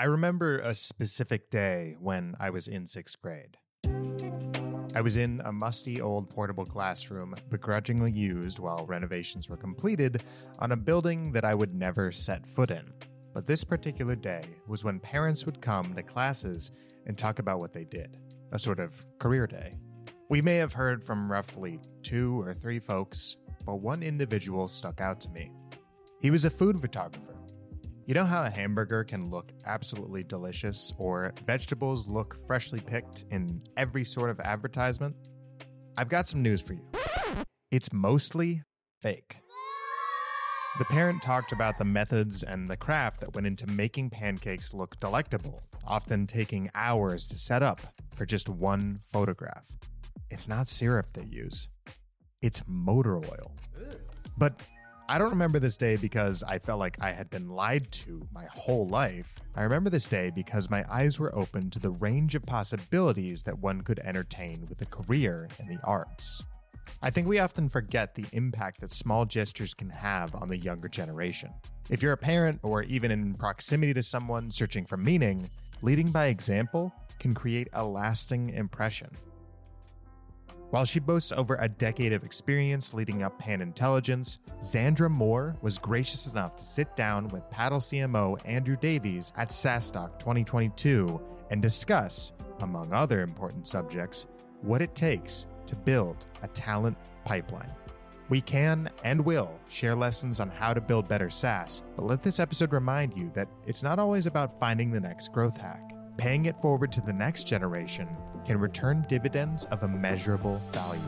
I remember a specific day when I was in sixth grade. I was in a musty old portable classroom, begrudgingly used while renovations were completed, on a building that I would never set foot in. But this particular day was when parents would come to classes and talk about what they did a sort of career day. We may have heard from roughly two or three folks, but one individual stuck out to me. He was a food photographer. You know how a hamburger can look absolutely delicious or vegetables look freshly picked in every sort of advertisement? I've got some news for you. It's mostly fake. The parent talked about the methods and the craft that went into making pancakes look delectable, often taking hours to set up for just one photograph. It's not syrup they use, it's motor oil. But I don't remember this day because I felt like I had been lied to my whole life. I remember this day because my eyes were open to the range of possibilities that one could entertain with a career in the arts. I think we often forget the impact that small gestures can have on the younger generation. If you're a parent or even in proximity to someone searching for meaning, leading by example can create a lasting impression. While she boasts over a decade of experience leading up Pan Intelligence, Zandra Moore was gracious enough to sit down with Paddle CMO Andrew Davies at SaaStock 2022 and discuss, among other important subjects, what it takes to build a talent pipeline. We can and will share lessons on how to build better SaaS, but let this episode remind you that it's not always about finding the next growth hack. Paying it forward to the next generation can return dividends of immeasurable value.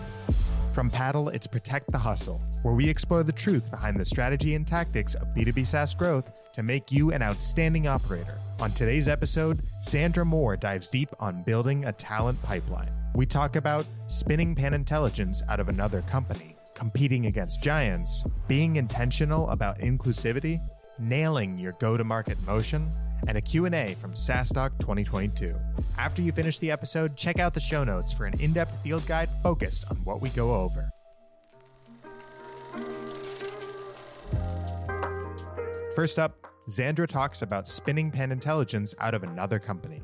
From Paddle, it's Protect the Hustle, where we explore the truth behind the strategy and tactics of B2B SaaS growth to make you an outstanding operator. On today's episode, Zandra Moore dives deep on building a talent pipeline. We talk about spinning pan intelligence out of another company, competing against giants, being intentional about inclusivity, nailing your go-to-market motion, and a Q&A from SaaStock 2022. After you finish the episode, check out the show notes for an in-depth field guide focused on what we go over. First up, Zandra talks about spinning pan intelligence out of another company.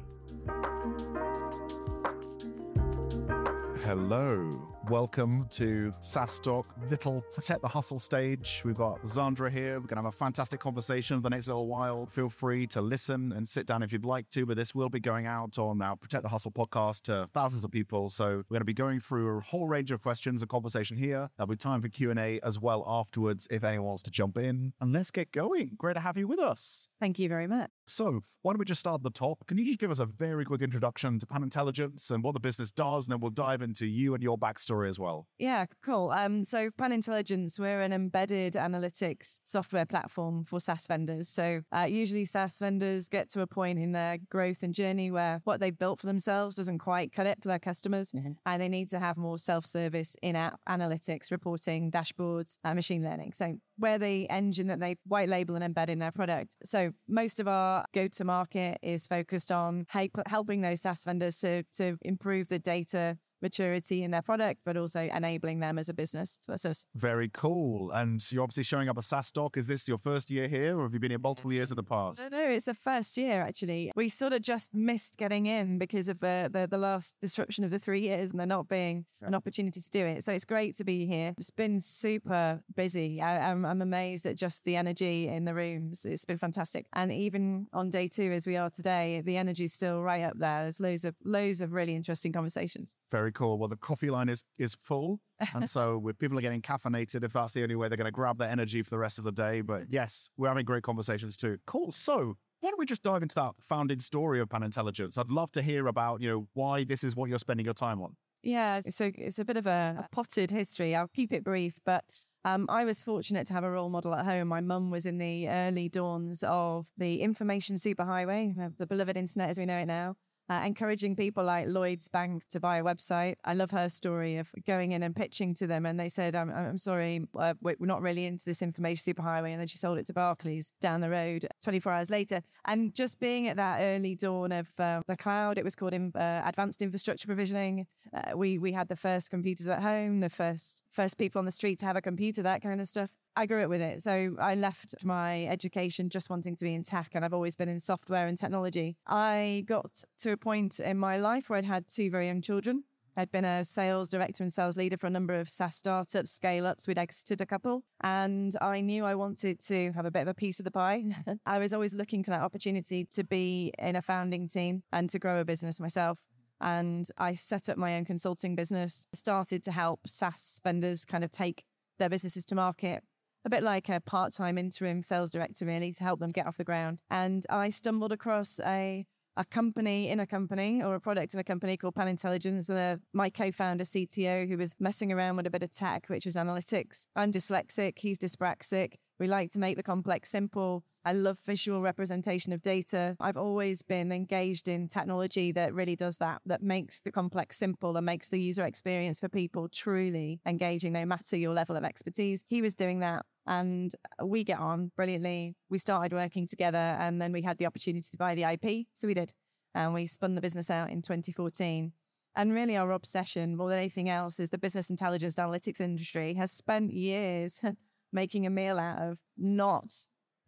Hello. Welcome to SaaStock Little Protect the Hustle stage. We've got Zandra here. We're going to have a fantastic conversation for the next little while. Feel free to listen and sit down if you'd like to, but this will be going out on our Protect the Hustle podcast to thousands of people. So we're going to be going through a whole range of questions and conversation here. There'll be time for Q&A as well afterwards if anyone wants to jump in. And let's get going. Great to have you with us. Thank you very much. So, why don't we just start at the top? Can you just give us a very quick introduction to Pan Intelligence and what the business does, and then we'll dive into you and your backstory as well. Yeah, cool. Um, so Pan Intelligence, we're an embedded analytics software platform for SaaS vendors. So uh, usually SaaS vendors get to a point in their growth and journey where what they've built for themselves doesn't quite cut it for their customers, mm-hmm. and they need to have more self-service in-app analytics, reporting, dashboards, uh, machine learning. So we're the engine that they white label and embed in their product. So most of our go to market is focused on helping those SaaS vendors to, to improve the data maturity in their product, but also enabling them as a business. So that's us. Very cool. And you're obviously showing up a SaaStock. Is this your first year here, or have you been here multiple years in the past? No, no, it's the first year actually. We sort of just missed getting in because of the the, the last disruption of the three years and there not being an opportunity to do it. So it's great to be here. It's been super busy. I, I'm, I'm amazed at just the energy in the rooms. It's been fantastic. And even on day two, as we are today, the energy is still right up there. There's loads of loads of really interesting conversations. Very cool. Well, the coffee line is is full, and so people are getting caffeinated if that's the only way they're going to grab their energy for the rest of the day. But yes, we're having great conversations too. Cool. So why don't we just dive into that founding story of Pan Intelligence? I'd love to hear about you know why this is what you're spending your time on. Yeah, so it's a bit of a, a potted history. I'll keep it brief, but um, I was fortunate to have a role model at home. My mum was in the early dawns of the information superhighway, the beloved internet as we know it now uh, encouraging people like Lloyd's Bank to buy a website. I love her story of going in and pitching to them, and they said, "I'm, I'm sorry, uh, we're not really into this information superhighway," and then she sold it to Barclays down the road 24 hours later. And just being at that early dawn of uh, the cloud, it was called in, uh, advanced infrastructure provisioning. Uh, we we had the first computers at home, the first first people on the street to have a computer, that kind of stuff. I grew up with it. So I left my education just wanting to be in tech, and I've always been in software and technology. I got to a point in my life where I'd had two very young children. I'd been a sales director and sales leader for a number of SaaS startups, scale ups. We'd exited a couple. And I knew I wanted to have a bit of a piece of the pie. I was always looking for that opportunity to be in a founding team and to grow a business myself. And I set up my own consulting business, started to help SaaS vendors kind of take their businesses to market a bit like a part time interim sales director, really, to help them get off the ground. And I stumbled across a a company in a company or a product in a company called Pan Intelligence. Uh, my co-founder, CTO, who was messing around with a bit of tech, which was analytics. I'm dyslexic. He's dyspraxic. We like to make the complex simple. I love visual representation of data. I've always been engaged in technology that really does that, that makes the complex simple and makes the user experience for people truly engaging, no matter your level of expertise. He was doing that and we get on brilliantly. We started working together and then we had the opportunity to buy the IP. So we did. And we spun the business out in 2014. And really, our obsession more than anything else is the business intelligence analytics industry has spent years making a meal out of not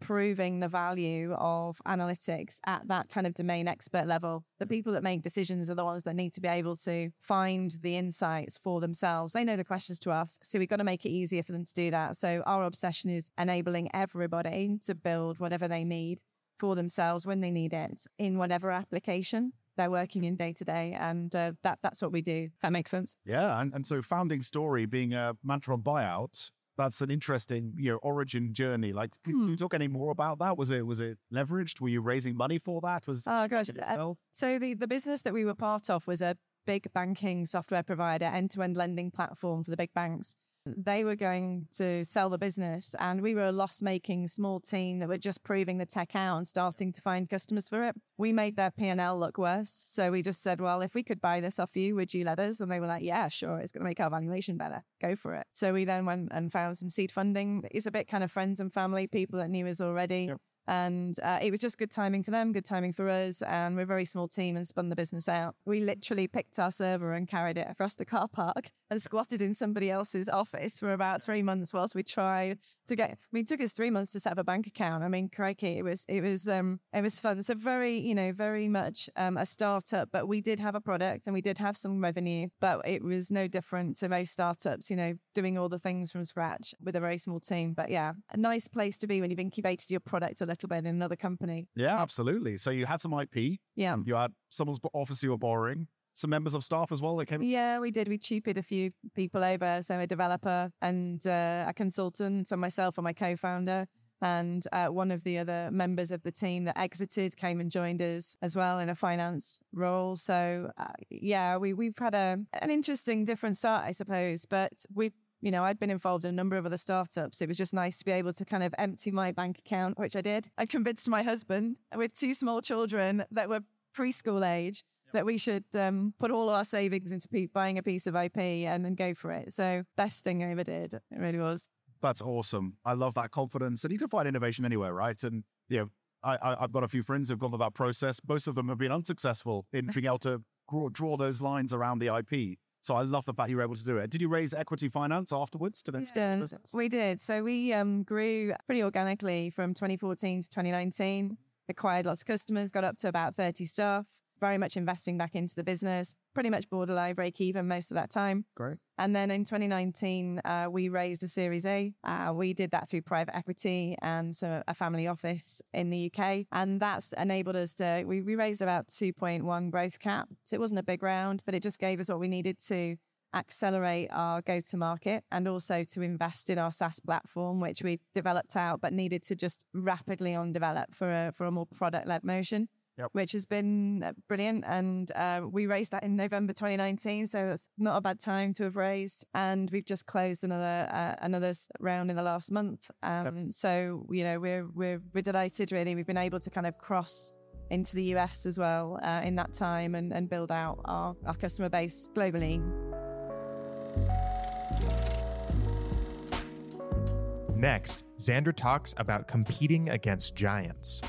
proving the value of analytics at that kind of domain expert level. The people that make decisions are the ones that need to be able to find the insights for themselves. They know the questions to ask. So we've got to make it easier for them to do that. So our obsession is enabling everybody to build whatever they need for themselves when they need it in whatever application they're working in day to day, and uh, that that's what we do. That makes sense. Yeah, and, and so founding story being a Mantron buyout that's an interesting you know origin journey like can, hmm. you talk any more about that? Was it was it leveraged? Were you raising money for that? Was oh gosh. uh, so the the business that we were part of was a big banking software provider end-to-end lending platform for the big banks they were going to sell the business and we were a loss making small team that were just proving the tech out and starting to find customers for it. We made their p&l look worse so we just said well if we could buy this off you would you let us? And they were like yeah sure it's going to make our valuation better. Go for it. So we then went and found some seed funding. It's a bit kind of friends and family people that knew us already. Yep. And uh, it was just good timing for them, good timing for us. And we're a very small team and spun the business out. We literally picked our server and carried it across the car park and squatted in somebody else's office for about three months whilst we tried to get. I mean, it took us three months to set up a bank account. I mean, crikey, it was it was um it was fun. So very you know very much um, a startup, but we did have a product and we did have some revenue, but it was no different to most startups. You know, doing all the things from scratch with a very small team. But yeah, a nice place to be when you've incubated your product a little bit in another company. Yeah, absolutely. So you had some IP. Yeah. You had someone's office you were borrowing. Some members of staff as well that came. Yeah, we did. We cheaped a few people over. So a developer and uh, a consultant, and myself and my co-founder and uh, one of the other members of the team that exited came and joined us as well in a finance role. So uh, yeah, we we've had a an interesting different start, I suppose, but we you know, I'd been involved in a number of other startups. It was just nice to be able to kind of empty my bank account, which I did. I convinced my husband with two small children that were preschool age that we should um, put all our savings into pe- buying a piece of IP and then go for it. So best thing I ever did. It really was. That's awesome. I love that confidence. And you can find innovation anywhere, right? And, you know, I, I, have got a few friends who've gone through that process. Most of them have been unsuccessful in being able to draw, draw those lines around the IP. So I love the fact you were able to do it. Did you raise equity finance afterwards to then yeah, We did. So we um, grew pretty organically from 2014 to 2019, acquired lots of customers, got up to about 30 staff very much investing back into the business, pretty much borderline break even most of that time. Great. And then in 2019, uh, we raised a Series A. Uh, we did that through private equity and so a family office in the UK. And that's enabled us to, we, we raised about 2.1 growth cap. So it wasn't a big round, but it just gave us what we needed to accelerate our go to market and also to invest in our SaaS platform, which we developed out but needed to just rapidly on develop for a, for a more product led motion yep. which has been uh, brilliant. And uh, we raised that in November 2019, so it's not a bad time to have raised. And we've just closed another uh, another round in the last month. Um, yep. So you know we're we're we're delighted. Really, we've been able to kind of cross into the US as well uh, in that time and, and build out our, our customer base globally. Next, Zandra talks about competing against giants.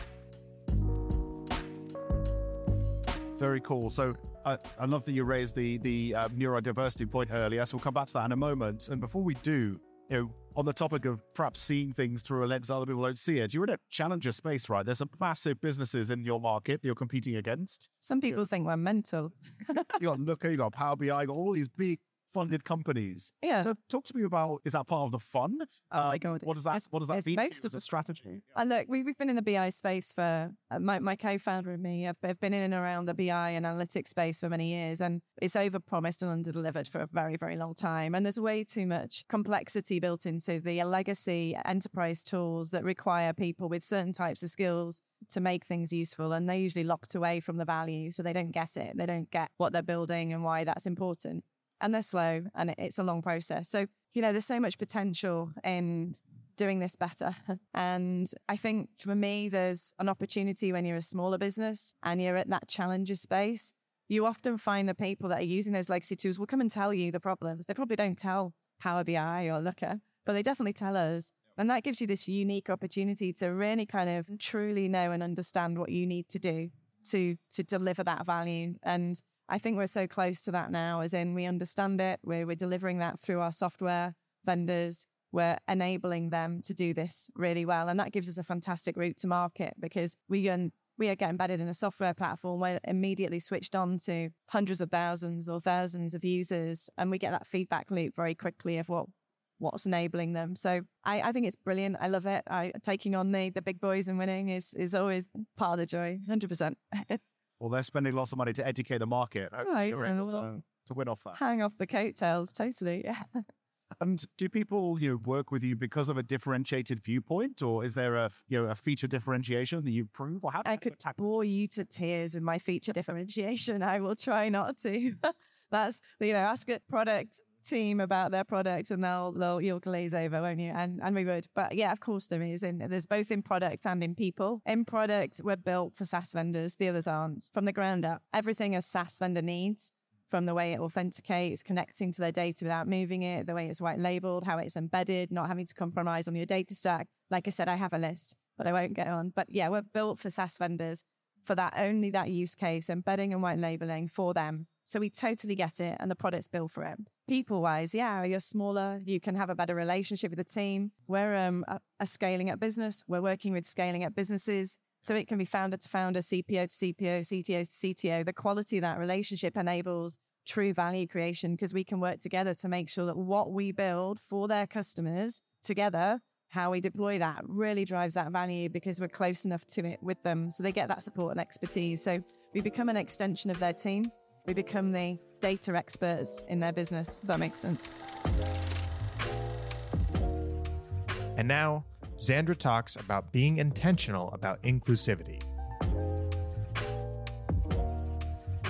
Very cool. So I, I love that you raised the the uh, neurodiversity point earlier. So we'll come back to that in a moment. And before we do, you know, on the topic of perhaps seeing things through a lens other people don't see it, you're in a challenger space, right? There's some massive businesses in your market that you're competing against. Some people think we're mental. You got Looker, you got Power BI, you got all these big funded companies. Yeah. So talk to me about is that part of the fun? Oh my God, What does that what does that it's mean? most of a strategy? And look, we, we've been in the BI space for uh, my, my co-founder and me. I've been in and around the BI and analytics space for many years, and it's overpromised and underdelivered for a very, very long time. And there's way too much complexity built into the legacy enterprise tools that require people with certain types of skills to make things useful. And they're usually locked away from the value, so they don't get it. They don't get what they're building and why that's important. And they're slow, and it's a long process. So you know, there's so much potential in doing this better. And I think for me, there's an opportunity when you're a smaller business and you're at that challenger space. You often find the people that are using those legacy tools will come and tell you the problems. They probably don't tell Power BI or Looker, but they definitely tell us. And that gives you this unique opportunity to really kind of truly know and understand what you need to do to to deliver that value. And I think we're so close to that now, as in we understand it, we're, we're delivering that through our software vendors, we're enabling them to do this really well. And that gives us a fantastic route to market because we can we get embedded in a software platform. We're immediately switched on to hundreds of thousands or thousands of users, and we get that feedback loop very quickly of what what's enabling them. So I, I think it's brilliant. I love it. I taking on the the big boys and winning is is always part of the joy, hundred percent. Well, they're spending lots of money to educate the market. Oh, right, and able to, to win off that. Hang off the coattails, totally. Yeah. And do people you know, work with you because of a differentiated viewpoint, or is there a you know a feature differentiation that you prove, or how I could bore you to tears with my feature differentiation. I will try not to. That's you know, ask a product team about their product and they'll they'll you'll glaze over, won't you? And and we would. But yeah, of course there is. And there's both in product and in people. In product, we're built for SaaS vendors, the others aren't. From the ground up. Everything a SaaS vendor needs. From the way it authenticates, connecting to their data without moving it, the way it's white labeled, how it's embedded, not having to compromise on your data stack. Like I said, I have a list, but I won't get on. But yeah, we're built for SaaS vendors for that only that use case, embedding and white labeling for them. So we totally get it, and the product's built for it. People wise, yeah, you're smaller, you can have a better relationship with the team. We're um, a, a scaling up business. We're working with scaling up businesses. So it can be founder to founder, CPO to CPO, CTO to CTO. The quality of that relationship enables true value creation because we can work together to make sure that what we build for their customers together how we deploy that really drives that value because we're close enough to it with them. So they get that support and expertise. So we become an extension of their team. We become the data experts in their business, if that makes sense. And now, Zandra talks about being intentional about inclusivity.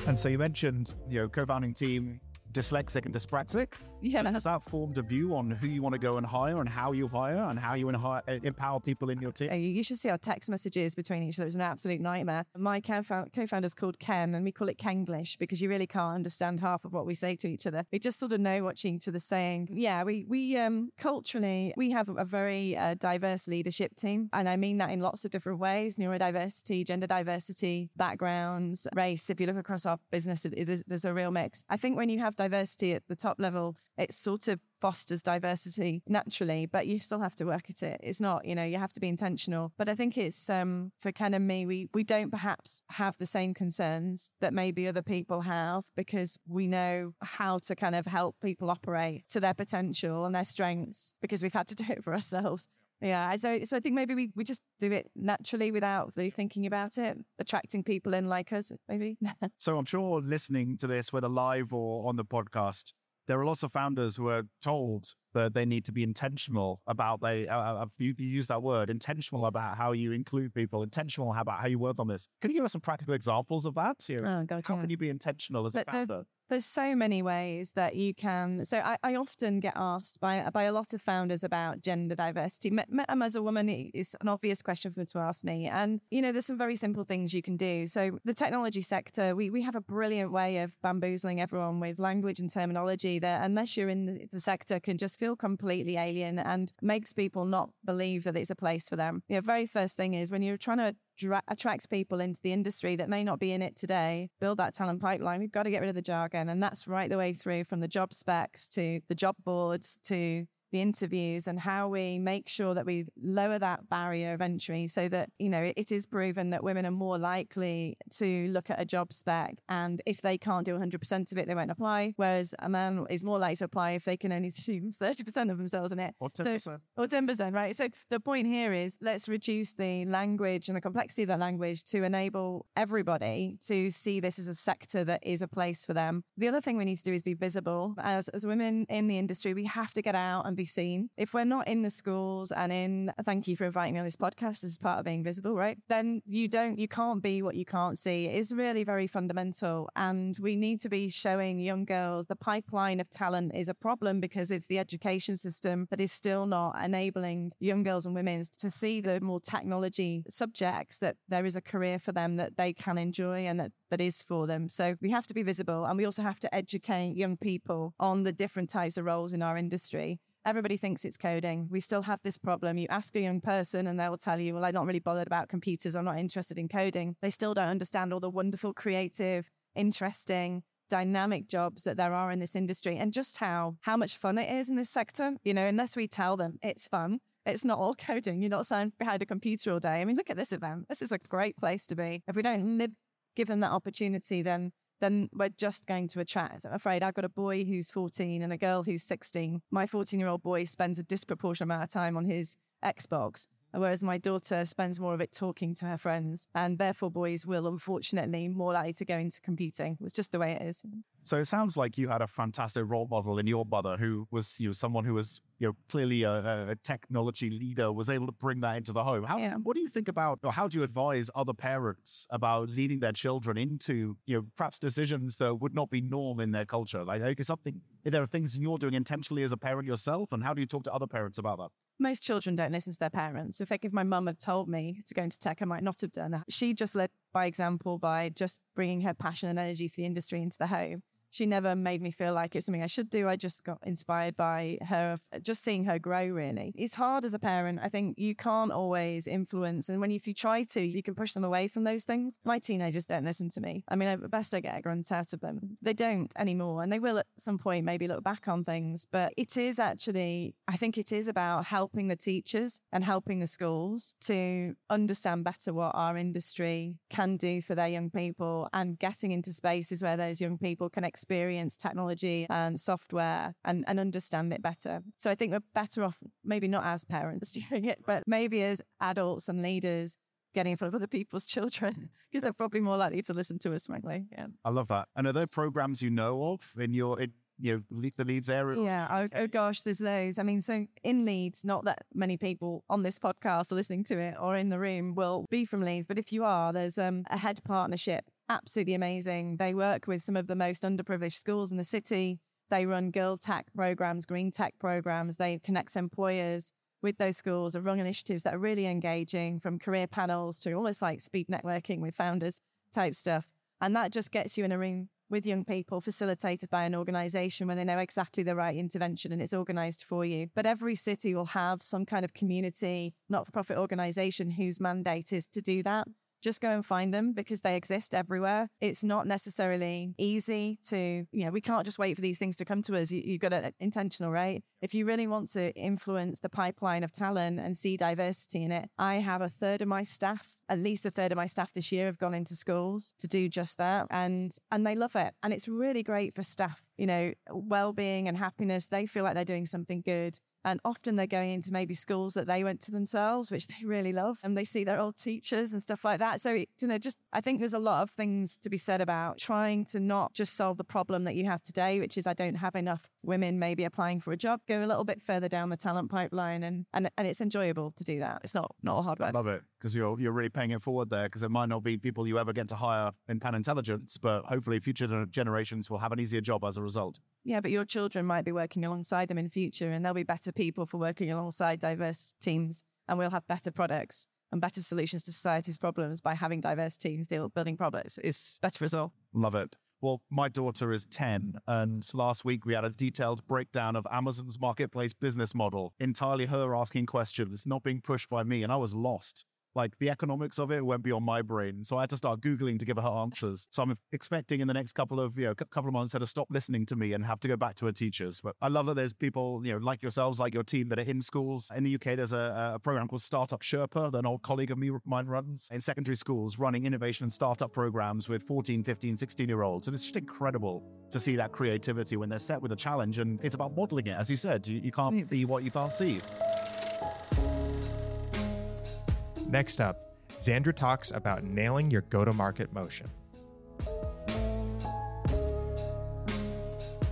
And so you mentioned, you know, co-founding team, dyslexic and dyspraxic. Yeah. Has that formed a view on who you want to go and hire and how you hire and how you uh, empower people in your team? You should see our text messages between each other. It's an absolute nightmare. My co founder co-founder's called Ken, and we call it Kenglish because you really can't understand half of what we say to each other. We just sort of know what each other's saying. Yeah, we we um culturally we have a very uh, diverse leadership team, and I mean that in lots of different ways: neurodiversity, gender diversity, backgrounds, race. If you look across our business, it, it is, there's a real mix. I think when you have diversity at the top level, it sort of fosters diversity naturally, but you still have to work at it. It's not, you know, you have to be intentional. But I think it's um for Ken and me, we we don't perhaps have the same concerns that maybe other people have because we know how to kind of help people operate to their potential and their strengths because we've had to do it for ourselves. Yeah, so so I think maybe we, we just do it naturally without really thinking about it, attracting people in like us, maybe. So I'm sure listening to this, whether live or on the podcast, there are lots of founders who are told but they need to be intentional about they. Uh, uh you, you use that word intentional about how you include people, intentional about how you work on this. Can you give us some practical examples of that? You oh, God, how yeah. can you be intentional as but a founder? There's so many ways that you can. So I, I, often get asked by by a lot of founders about gender diversity. Um, as a woman is an obvious question for them to ask me, and you know there's some very simple things you can do. So the technology sector, we we have a brilliant way of bamboozling everyone with language and terminology that, unless you're in the sector, can just feel completely alien and makes people not believe that it's a place for them. The you know, very first thing is when you're trying to dra- attract people into the industry that may not be in it today, build that talent pipeline, we've got to get rid of the jargon. And that's right the way through from the job specs to the job boards to the interviews and how we make sure that we lower that barrier of entry so that, you know, it is proven that women are more likely to look at a job spec and if they can't do 100% of it, they won't apply. Whereas a man is more likely to apply if they can only assume 30% of themselves in it. Or 10%. So, or 10%, right? So the point here is let's reduce the language and the complexity of that language to enable everybody to see this as a sector that is a place for them. The other thing we need to do is be visible. As, as women in the industry, we have to get out and be seen. If we're not in the schools and in, thank you for inviting me on this podcast as part of being visible, right? Then you don't, you can't be what you can't see. It is really very fundamental. And we need to be showing young girls the pipeline of talent is a problem because it's the education system that is still not enabling young girls and women to see the more technology subjects that there is a career for them that they can enjoy and that, that is for them. So we have to be visible and we also have to educate young people on the different types of roles in our industry everybody thinks it's coding. We still have this problem. You ask a young person and they will tell you, well, I'm not really bothered about computers. I'm not interested in coding. They still don't understand all the wonderful, creative, interesting, dynamic jobs that there are in this industry and just how how much fun it is in this sector. You know, unless we tell them it's fun, it's not all coding. You're not sitting behind a computer all day. I mean, look at this event. This is a great place to be. If we don't live, give them that opportunity, then then we're just going to attract. I'm afraid I've got a boy who's 14 and a girl who's 16. My 14 year old boy spends a disproportionate amount of time on his Xbox whereas my daughter spends more of it talking to her friends. And therefore, boys will unfortunately more likely to go into computing. It's just the way it is. So it sounds like you had a fantastic role model in your mother, who was you know someone who was you know clearly a, a technology leader, was able to bring that into the home. How yeah. what do you think about, or how do you advise other parents about leading their children into you know perhaps decisions that would not be norm in their culture? Like, like something, there are things you're doing intentionally as a parent yourself, and how do you talk to other parents about that? Most children don't listen to their parents. So if, I if my mum had told me to go into tech, I might not have done that. She just led by example by just bringing her passion and energy for the industry into the home she never made me feel like it's something I should do. I just got inspired by her, just seeing her grow, really. It's hard as a parent. I think you can't always influence. And when you, if you try to, you can push them away from those things. My teenagers don't listen to me. I mean, at best, I get a grunt out of them. They don't anymore. And they will at some point maybe look back on things. But it is actually, I think it is about helping the teachers and helping the schools to understand better what our industry can do for their young people and getting into spaces where those young people can technology and software and, and understand it better. So I think we're better off, maybe not as parents doing it, but maybe as adults and leaders getting in front of other people's children because they're probably more likely to listen to us, frankly. Yeah. I love that. And are there programs you know of in your in, you know the Leeds area? Yeah. Oh, oh, gosh, there's loads. I mean, so in Leeds, not that many people on this podcast or listening to it or in the room will be from Leeds, but if you are, there's um, Ahead Partnership absolutely amazing. They work with some of the most underprivileged schools in the city. They run girl tech programs, green tech programs. They connect employers with those schools and run initiatives that are really engaging from career panels to almost like speed networking with founders type stuff. And that just gets you in a room with young people facilitated by an organization where they know exactly the right intervention and it's organized for you. But every city will have some kind of community, not for profit organization whose mandate is to do that just go and find them because they exist everywhere. It's not necessarily easy to, you know, we can't just wait for these things to come to us. You, you've got to uh, intentional, right? If you really want to influence the pipeline of talent and see diversity in it, I have a third of my staff, at least a third of my staff this year have gone into schools to do just that. And, and they love it. And it's really great for staff you know, well being and happiness. They feel like they're doing something good. And often they're going into maybe schools that they went to themselves, which they really love. And they see their old teachers and stuff like that. So, you know, just I think there's a lot of things to be said about trying to not just solve the problem that you have today, which is I don't have enough women maybe applying for a job. Go a little bit further down the talent pipeline and and, and it's enjoyable to do that. It's not not a hard work. I love it because you're you're really paying it forward there because it might not be people you ever get to hire in Pan Intelligence, but hopefully future generations will have an easier job as a result. Yeah, but your children might be working alongside them in future and they'll be better people for working alongside diverse teams and we'll have better products and better solutions to society's problems by having diverse teams deal building products. It's better result. Love it. Well, my daughter is 10, and last week we had a detailed breakdown of Amazon's marketplace business model, entirely her asking questions, not being pushed by me, and I was lost. Like the economics of it went beyond my brain. So I had to start Googling to give her answers. So I'm expecting in the next couple of, you know, couple of months her to stop listening to me and have to go back to her teachers. But I love that there's people, you know, like yourselves, like your team that are in schools. In the UK, there's a, a program called Startup Sherpa that an old colleague of me, mine runs in secondary schools, running innovation and startup programs with 14, 15, 16 year olds. And it's just incredible to see that creativity when they're set with a challenge. And it's about modeling it. As you said, you, you can't be what you can't see. Next up, Zandra talks about nailing your go to market motion.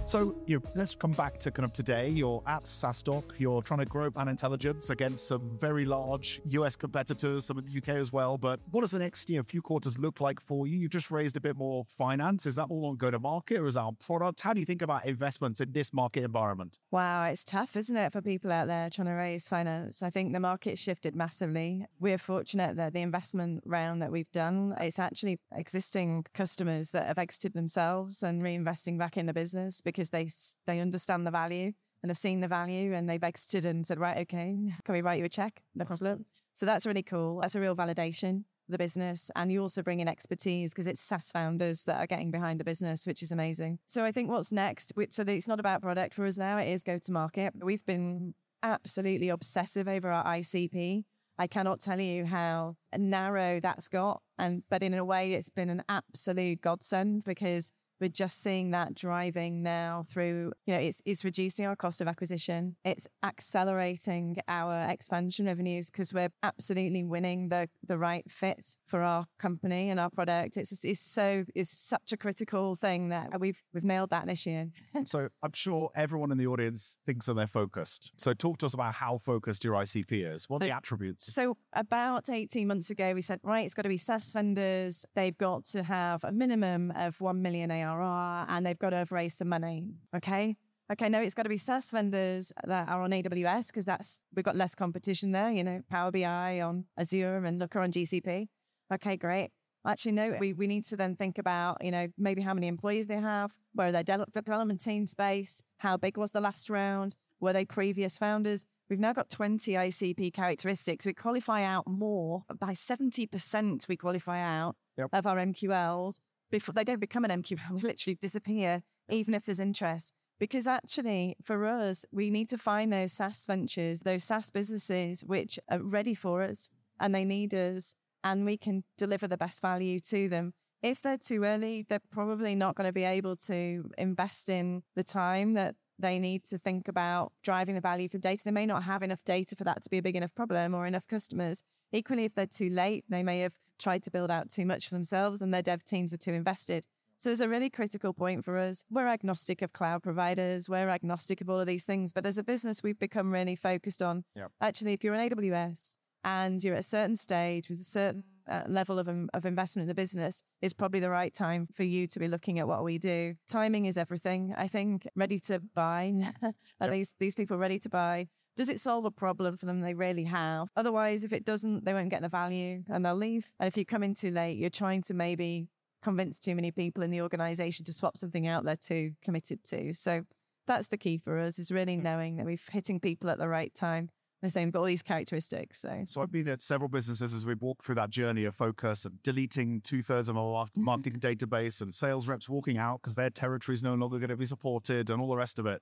So, you know, let's come back to kind of today. You're at SaaStock. You're trying to grow Pan Intelligence against some very large US competitors, some in the UK as well. But what does the next you know, few quarters look like for you? You've just raised a bit more finance. Is that all on go to market or is that on product? How do you think about investments in this market environment? Wow, it's tough, isn't it, for people out there trying to raise finance? I think the market shifted massively. We're fortunate that the investment round that we've done, it's actually existing customers that have exited themselves and reinvesting back in the business because they they understand the value and have seen the value and they've exited and said, right, okay, can we write you a check? No problem. So that's really cool. That's a real validation the business and you also bring in expertise because it's SaaS founders that are getting behind the business, which is amazing. So I think what's next, so it's not about product for us now, it is go to market. We've been absolutely obsessive over our ICP. I cannot tell you how narrow that's got. And but in a way it's been an absolute godsend because we're just seeing that driving now through, you know, it's, it's reducing our cost of acquisition. It's accelerating our expansion revenues because we're absolutely winning the, the right fit for our company and our product. It's, it's so, it's such a critical thing that we've, we've nailed that this year. so I'm sure everyone in the audience thinks that they're focused. So talk to us about how focused your ICP is. What are the attributes? So about 18 months ago, we said, right, it's got to be SaaS vendors. They've got to have a minimum of 1 million AR ARR and they've got to have raised some money. Okay. Okay, no, it's got to be SaaS vendors that are on AWS because that's we've got less competition there. You know, Power BI on Azure and Looker on GCP. Okay, great. Actually, no, we, we need to then think about, you know, maybe how many employees they have, where are their de- development team's based, how big was the last round, were they previous founders? We've now got 20 ICP characteristics. We qualify out more by 70%. We qualify out yep. of our MQLs before they don't become an MQL, they literally disappear, even if there's interest. Because actually, for us, we need to find those SaaS ventures, those SaaS businesses which are ready for us and they need us, and we can deliver the best value to them. If they're too early, they're probably not going to be able to invest in the time that they need to think about driving the value from data. They may not have enough data for that to be a big enough problem or enough customers. Equally, if they're too late, they may have tried to build out too much for themselves and their dev teams are too invested. So there's a really critical point for us. We're agnostic of cloud providers, we're agnostic of all of these things, but as a business, we've become really focused on yep. actually, if you're an AWS and you're at a certain stage with a certain uh, level of, um, of investment in the business, is probably the right time for you to be looking at what we do. Timing is everything. I think ready to buy, at yep. least these people ready to buy does it solve a problem for them? They really have. Otherwise, if it doesn't, they won't get the value and they'll leave. And if you come in too late, you're trying to maybe convince too many people in the organization to swap something out they're too committed to. So that's the key for us is really knowing that we're hitting people at the right time. The same, but all these characteristics. So, so I've been at several businesses as we've walked through that journey of focus of deleting two thirds of our marketing database and sales reps walking out because their territory is no longer going to be supported and all the rest of it.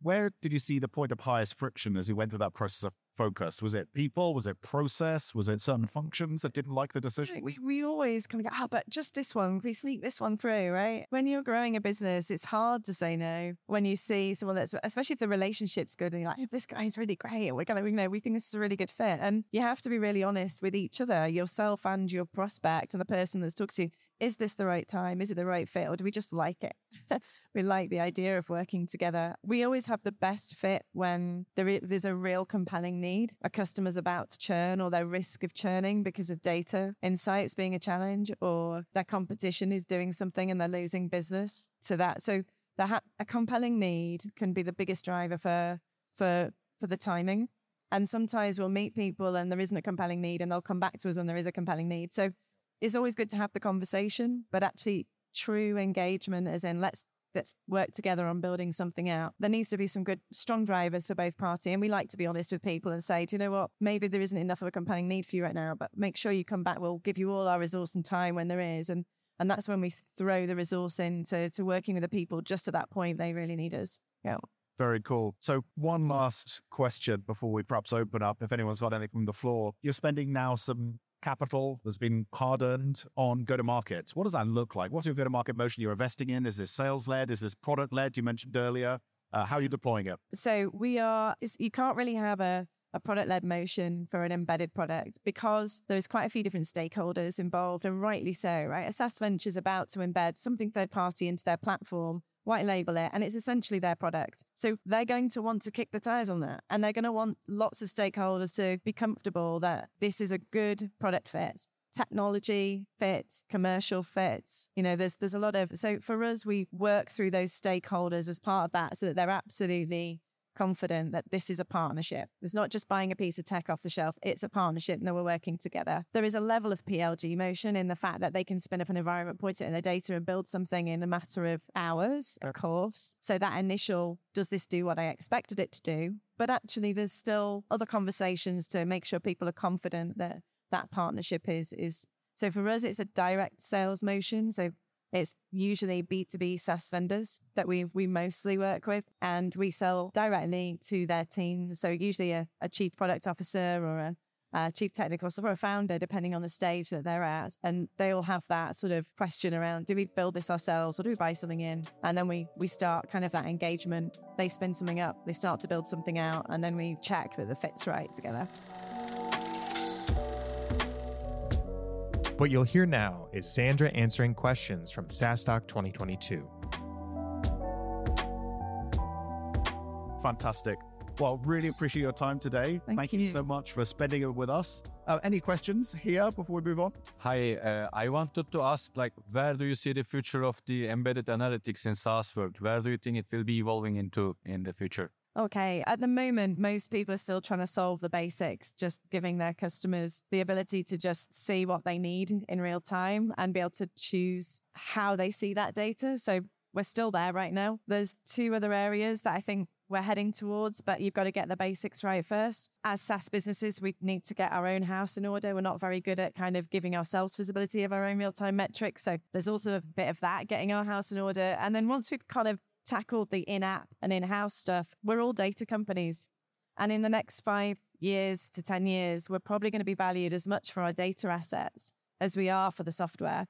Where did you see the point of highest friction as you went through that process of focus? Was it people? Was it process? Was it certain functions that didn't like the decision? We, we always kind of go, oh, but just this one, we sneak this one through, right? When you're growing a business, it's hard to say no. When you see someone that's, especially if the relationship's good and you're like, oh, this guy's really great. We're going to, you know, we think this is a really good fit. And you have to be really honest with each other, yourself and your prospect and the person that's talking to you is this the right time? Is it the right fit? Or do we just like it? we like the idea of working together. We always have the best fit when there is, there's a real compelling need. A customer's about to churn or their risk of churning because of data insights being a challenge or their competition is doing something and they're losing business to that. So the ha- a compelling need can be the biggest driver for, for, for the timing. And sometimes we'll meet people and there isn't a compelling need and they'll come back to us when there is a compelling need. So it's always good to have the conversation, but actually true engagement as in let's let's work together on building something out. There needs to be some good, strong drivers for both parties. And we like to be honest with people and say, do you know what? Maybe there isn't enough of a compelling need for you right now, but make sure you come back. We'll give you all our resource and time when there is. And and that's when we throw the resource into to working with the people just at that point they really need us. Yeah. Very cool. So, one last question before we perhaps open up. If anyone's got anything from the floor, you're spending now some capital that's been hard earned on go to market. What does that look like? What's your go to market motion you're investing in? Is this sales led? Is this product led? You mentioned earlier. Uh, how are you deploying it? So we are. You can't really have a a product led motion for an embedded product because there's quite a few different stakeholders involved, and rightly so, right? A SaaS venture is about to embed something third party into their platform white label it, and it's essentially their product. So they're going to want to kick the tires on that. And they're going to want lots of stakeholders to be comfortable that this is a good product fit. Technology fit, commercial fits. You know, there's there's a lot of so for us, we work through those stakeholders as part of that so that they're absolutely confident that this is a partnership. It's not just buying a piece of tech off the shelf, it's a partnership and that we're working together. There is a level of PLG motion in the fact that they can spin up an environment, point it in their data, and build something in a matter of hours, of course. So that initial, does this do what I expected it to do? But actually, there's still other conversations to make sure people are confident that that partnership is is so for us, it's a direct sales motion. So it's usually B2B SaaS vendors that we we mostly work with, and we sell directly to their teams. So usually a, a chief product officer or a uh, chief technical officer or a founder, depending on the stage that they're at. And they'll have that sort of question around, do we build this ourselves or do we buy something in? And then we, we start kind of that engagement. They spin something up, they start to build something out, and then we check that the fit's right together. What you'll hear now is Zandra answering questions from SaaStock 2022. Fantastic. Well, really appreciate your time today. Thank, Thank you. you. so much for spending it with us. Uh, any questions here before we move on? Hi, uh, I wanted to ask, like, where do you see the future of the embedded analytics in SaaS world? Where do you think it will be evolving into in the future? Okay. At the moment, most people are still trying to solve the basics, just giving their customers the ability to just see what they need in real time and be able to choose how they see that data. So we're still there right now. There's two other areas that I think we're heading towards, but you've got to get the basics right first. As SaaS businesses, we need to get our own house in order. We're not very good at kind of giving ourselves visibility of our own real time metrics. So there's also a bit of that, getting our house in order. And then once we've kind of tackled the in app and in house stuff, we're all data companies. And in the next five years to 10 years, we're probably going to be valued as much for our data assets as we are for the software.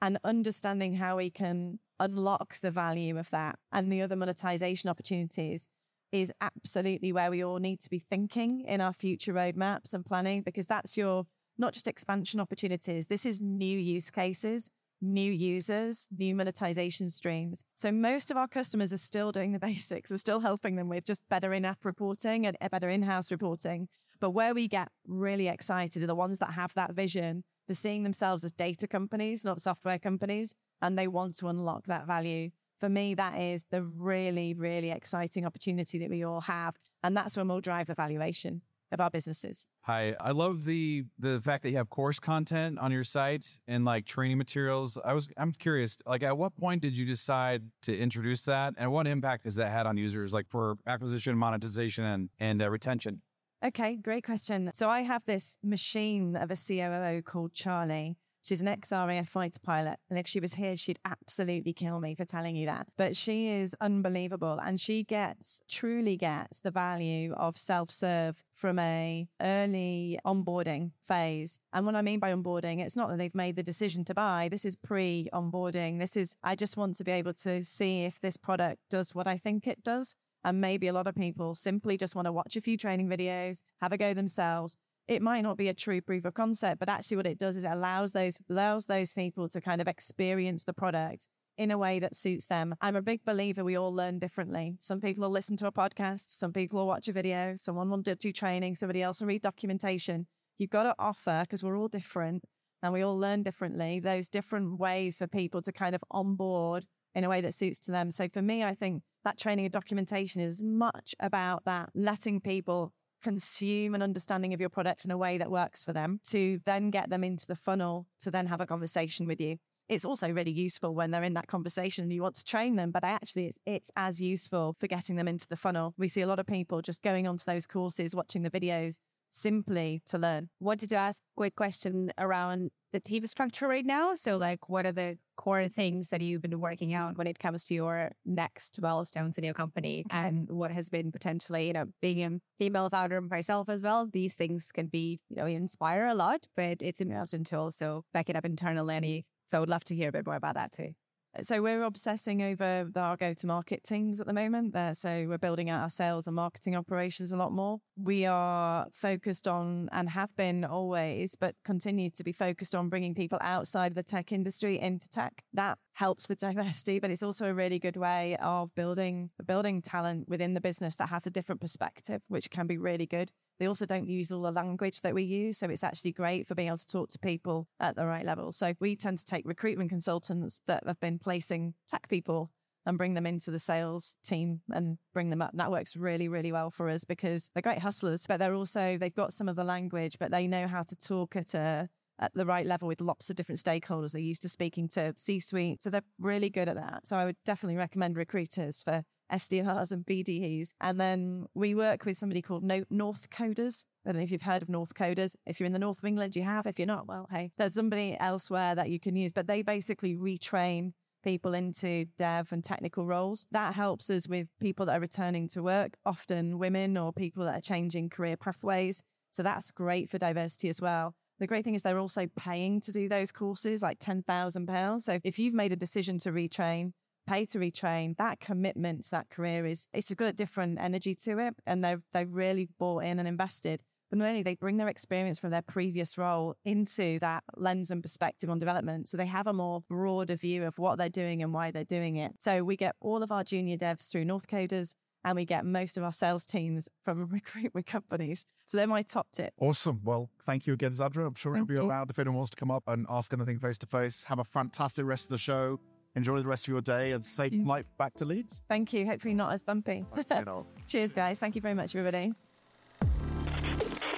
And understanding how we can unlock the value of that and the other monetization opportunities is absolutely where we all need to be thinking in our future roadmaps and planning, because that's your not just expansion opportunities, this is new use cases new users, new monetization streams. So most of our customers are still doing the basics. We're still helping them with just better in-app reporting and better in-house reporting. But where we get really excited are the ones that have that vision for seeing themselves as data companies, not software companies, and they want to unlock that value. For me, that is the really, really exciting opportunity that we all have. And that's when we'll drive the valuation of our businesses. Hi, I love the the fact that you have course content on your site and like training materials. I was I'm curious, like at what point did you decide to introduce that, and what impact has that had on users, like for acquisition, monetization, and and uh, retention? Okay, great question. So I have this machine of a COO called Charlie. She's an ex RAF fighter pilot. And if she was here, she'd absolutely kill me for telling you that. But she is unbelievable. And she gets, truly gets the value of self serve from a early onboarding phase. And what I mean by onboarding, it's not that they've made the decision to buy. This is pre onboarding. This is, I just want to be able to see if this product does what I think it does. And maybe a lot of people simply just want to watch a few training videos, have a go themselves, it might not be a true proof of concept, but actually what it does is it allows those allows those people to kind of experience the product in a way that suits them. I'm a big believer we all learn differently. Some people will listen to a podcast, some people will watch a video, someone will do training, somebody else will read documentation. You've got to offer, because we're all different and we all learn differently, those different ways for people to kind of onboard in a way that suits to them. So for me, I think that training and documentation is much about that letting people consume an understanding of your product in a way that works for them to then get them into the funnel to then have a conversation with you. It's also really useful when they're in that conversation and you want to train them, but actually it's, it's as useful for getting them into the funnel. We see a lot of people just going onto those courses, watching the videos, simply to learn. Wanted to ask a quick question around the team structure right now. So, like, what are the core things that you've been working out when it comes to your next milestones in your company, and what has been potentially, you know, being a female founder myself as well. These things can be, you know, inspire a lot, but it's important to also back it up internally. So, I would love to hear a bit more about that too. So we're obsessing over our go-to-market teams at the moment. Uh, so we're building out our sales and marketing operations a lot more. We are focused on and have been always, but continue to be focused on bringing people outside of the tech industry into tech. That helps with diversity, but it's also a really good way of building building talent within the business that has a different perspective, which can be really good. They also don't use all the language that we use. So it's actually great for being able to talk to people at the right level. So we tend to take recruitment consultants that have been placing tech people and bring them into the sales team and bring them up. And that works really, really well for us because they're great hustlers, but they're also, they've got some of the language, but they know how to talk at a, at the right level with lots of different stakeholders. They're used to speaking to C suite. So they're really good at that. So I would definitely recommend recruiters for SDRs and BDEs. And then we work with somebody called Northcoders. I don't know if you've heard of Northcoders. If you're in the North of England, you have. If you're not, well, hey, there's somebody elsewhere that you can use. But they basically retrain people into dev and technical roles. That helps us with people that are returning to work, often women or people that are changing career pathways. So that's great for diversity as well. The great thing is they're also paying to do those courses, like £10,000. So if you've made a decision to retrain, pay to retrain, that commitment to that career is it's a good different energy to it. And they're they really bought in and invested. But not only they bring their experience from their previous role into that lens and perspective on development. So they have a more broader view of what they're doing and why they're doing it. So we get all of our junior devs through Northcoders and we get most of our sales teams from recruitment companies. So they're my top tip. Awesome. Well, thank you again, Zandra. I'm sure it'll be around if anyone wants to come up and ask anything face to face. Have a fantastic rest of the show. Enjoy the rest of your day and safe flight back to Leeds. Thank you. Hopefully not as bumpy. Cheers, guys. Thank you very much, everybody.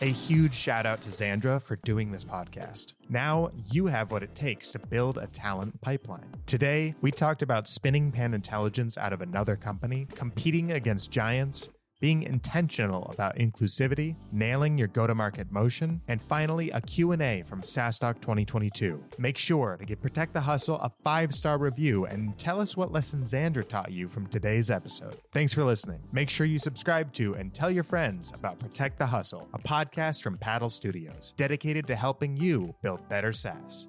A huge shout out to Zandra for doing this podcast. Now you have what it takes to build a talent pipeline. Today, we talked about spinning Panintelligence out of another company, competing against giants, being intentional about inclusivity, nailing your go-to-market motion, and finally a Q&A from SaaStock 2022. Make sure to give Protect the Hustle a five-star review and tell us what lesson Zandra taught you from today's episode. Thanks for listening. Make sure you subscribe to and tell your friends about Protect the Hustle, a podcast from Paddle Studios, dedicated to helping you build better SaaS.